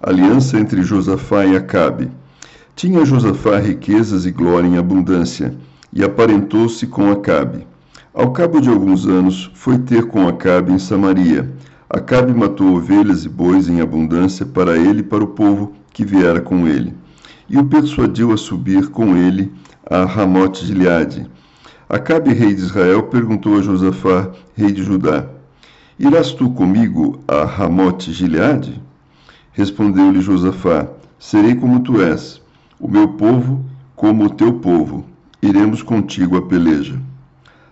Aliança entre Josafá e Acabe. Tinha Josafá riquezas e glória em abundância, e aparentou-se com Acabe. Ao cabo de alguns anos, foi ter com Acabe em Samaria. Acabe matou ovelhas e bois em abundância para ele e para o povo que viera com ele. E o persuadiu a subir com ele a Ramote de Gileade. Acabe, rei de Israel, perguntou a Josafá, rei de Judá: Irás tu comigo a Ramote Gileade? Respondeu-lhe Josafá: Serei como tu és, o meu povo como o teu povo. Iremos contigo à peleja.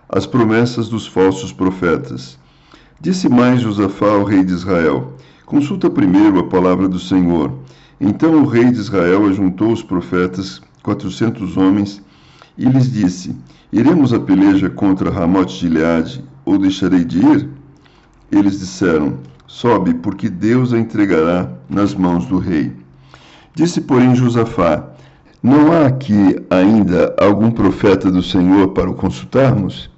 As promessas dos falsos profetas. Disse mais Josafá ao rei de Israel: Consulta primeiro a palavra do Senhor. Então o rei de Israel ajuntou os profetas, quatrocentos homens, e lhes disse: Iremos à peleja contra Ramote de Gileade, ou deixarei de ir? Eles disseram: Sobe, porque Deus a entregará nas mãos do rei. Disse, porém, Josafá: Não há aqui ainda algum profeta do Senhor para o consultarmos?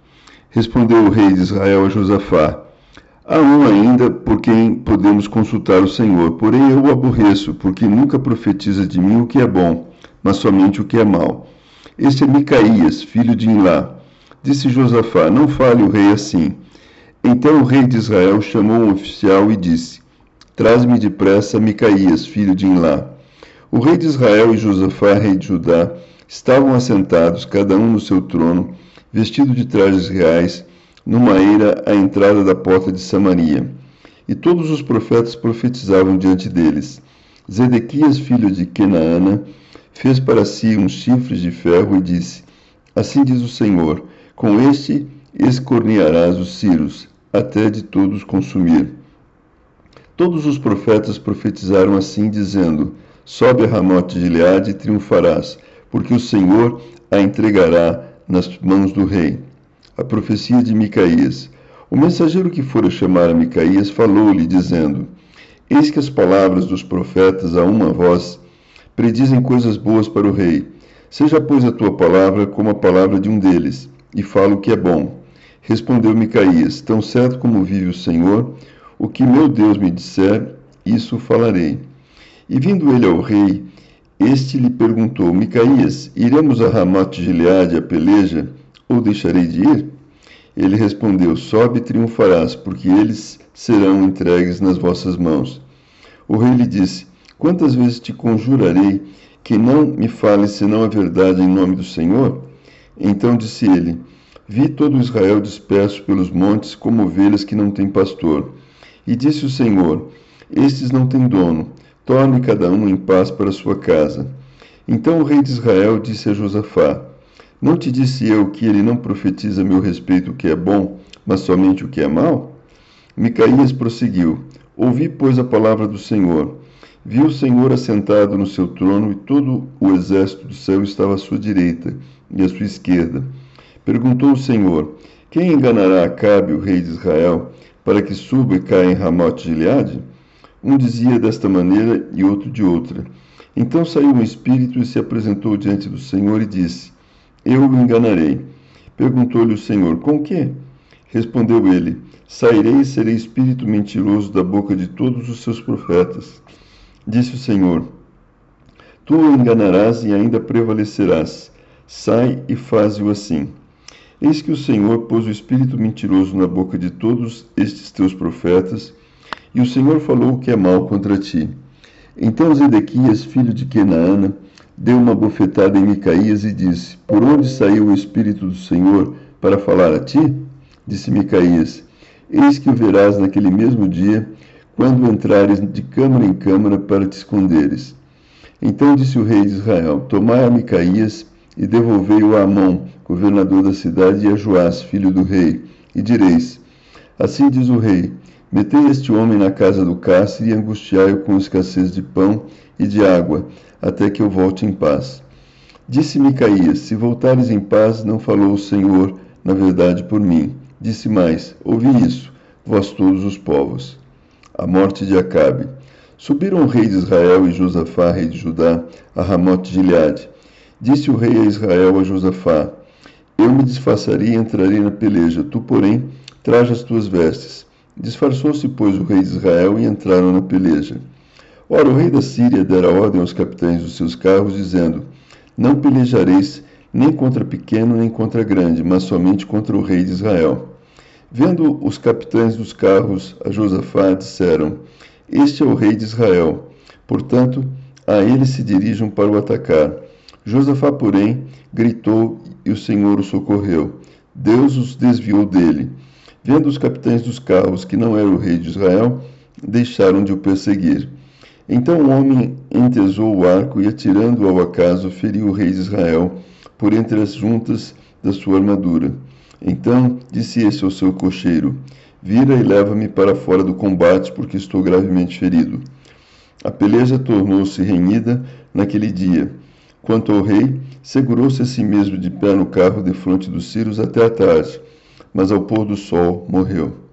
Respondeu o rei de Israel a Josafá: Há um ainda por quem podemos consultar o Senhor, porém eu o aborreço, porque nunca profetiza de mim o que é bom, mas somente o que é mal. Este é Micaías, filho de Inlá. Disse Josafá: Não fale o rei assim. Então o rei de Israel chamou um oficial e disse: Traz-me depressa Micaías, filho de Inlá. O rei de Israel e Josafá, rei de Judá, estavam assentados, cada um no seu trono, vestido de trajes reais, numa eira à entrada da porta de Samaria. E todos os profetas profetizavam diante deles. Zedequias, filho de Kenaana, fez para si uns chifres de ferro e disse: Assim diz o Senhor: Com este escornearás os ciros, até de todos consumir. Todos os profetas profetizaram assim, dizendo: Sobe a Ramote de Gileade e triunfarás, porque o Senhor a entregará nas mãos do rei. A profecia de Micaías. O mensageiro que fora chamar a Micaías falou-lhe, dizendo: Eis que as palavras dos profetas a uma voz predizem coisas boas para o rei. Seja, pois, a tua palavra como a palavra de um deles, e fala o que é bom. Respondeu Micaías: Tão certo como vive o Senhor, o que meu Deus me disser, isso falarei. E vindo ele ao rei, este lhe perguntou: Micaías, iremos a Ramote Gileade a peleja, ou deixarei de ir? Ele respondeu: Sobe e triunfarás, porque eles serão entregues nas vossas mãos. O rei lhe disse: Quantas vezes te conjurarei que não me fales senão a verdade em nome do Senhor? Então disse ele: Vi todo Israel disperso pelos montes como ovelhas que não têm pastor. E disse o Senhor: Estes não têm dono, torne cada um em paz para sua casa. Então o rei de Israel disse a Josafá: Não te disse eu que ele não profetiza a meu respeito o que é bom, mas somente o que é mal? Micaías prosseguiu: Ouvi, pois, a palavra do Senhor. Vi o Senhor assentado no seu trono, e todo o exército do céu estava à sua direita e à sua esquerda. Perguntou o Senhor: Quem enganará Acabe, o rei de Israel, para que suba e caia em Ramote Gileade? Um dizia desta maneira e outro de outra. Então saiu um espírito e se apresentou diante do Senhor e disse: Eu o enganarei. Perguntou-lhe o Senhor: Com que? Respondeu ele: Sairei e serei espírito mentiroso da boca de todos os seus profetas. Disse o Senhor: Tu o enganarás e ainda prevalecerás. Sai e faze-o assim. Eis que o Senhor pôs o espírito mentiroso na boca de todos estes teus profetas, e o Senhor falou o que é mal contra ti. Então Zedequias, filho de Kenaana, deu uma bofetada em Micaías e disse: Por onde saiu o espírito do Senhor para falar a ti? Disse Micaías: Eis que o verás naquele mesmo dia, quando entrares de câmara em câmara para te esconderes. Então disse o rei de Israel: Tomai a Micaías e devolvei-o a Amon, governador da cidade, e a Joás, filho do rei. E direis: Assim diz o rei: Metei este homem na casa do cárcere e angustiai-o com escassez de pão e de água, até que eu volte em paz. Disse Micaías: Se voltares em paz, não falou o Senhor, na verdade, por mim. Disse mais: Ouvi isso, vós todos os povos. A morte de Acabe. Subiram o rei de Israel e Josafá, rei de Judá, a Ramote de Gileade. Disse o rei a Israel a Josafá: Eu me disfarçaria e entrarei na peleja, tu, porém, traja as tuas vestes. Disfarçou-se, pois, o rei de Israel e entraram na peleja. Ora, o rei da Síria dera ordem aos capitães dos seus carros, dizendo: Não pelejareis nem contra pequeno nem contra grande, mas somente contra o rei de Israel. Vendo os capitães dos carros a Josafá, disseram: Este é o rei de Israel. Portanto, a ele se dirijam para o atacar. Josafá, porém, gritou e o Senhor o socorreu. Deus os desviou dele. Vendo os capitães dos carros que não era o rei de Israel, deixaram de o perseguir. Então o homem entesou o arco e, atirando ao acaso, feriu o rei de Israel por entre as juntas da sua armadura. Então disse este ao seu cocheiro: Vira e leva-me para fora do combate, porque estou gravemente ferido. A peleja tornou-se renhida naquele dia. Quanto ao rei, segurou-se a si mesmo de pé no carro defronte dos círios até a tarde, mas ao pôr do sol morreu.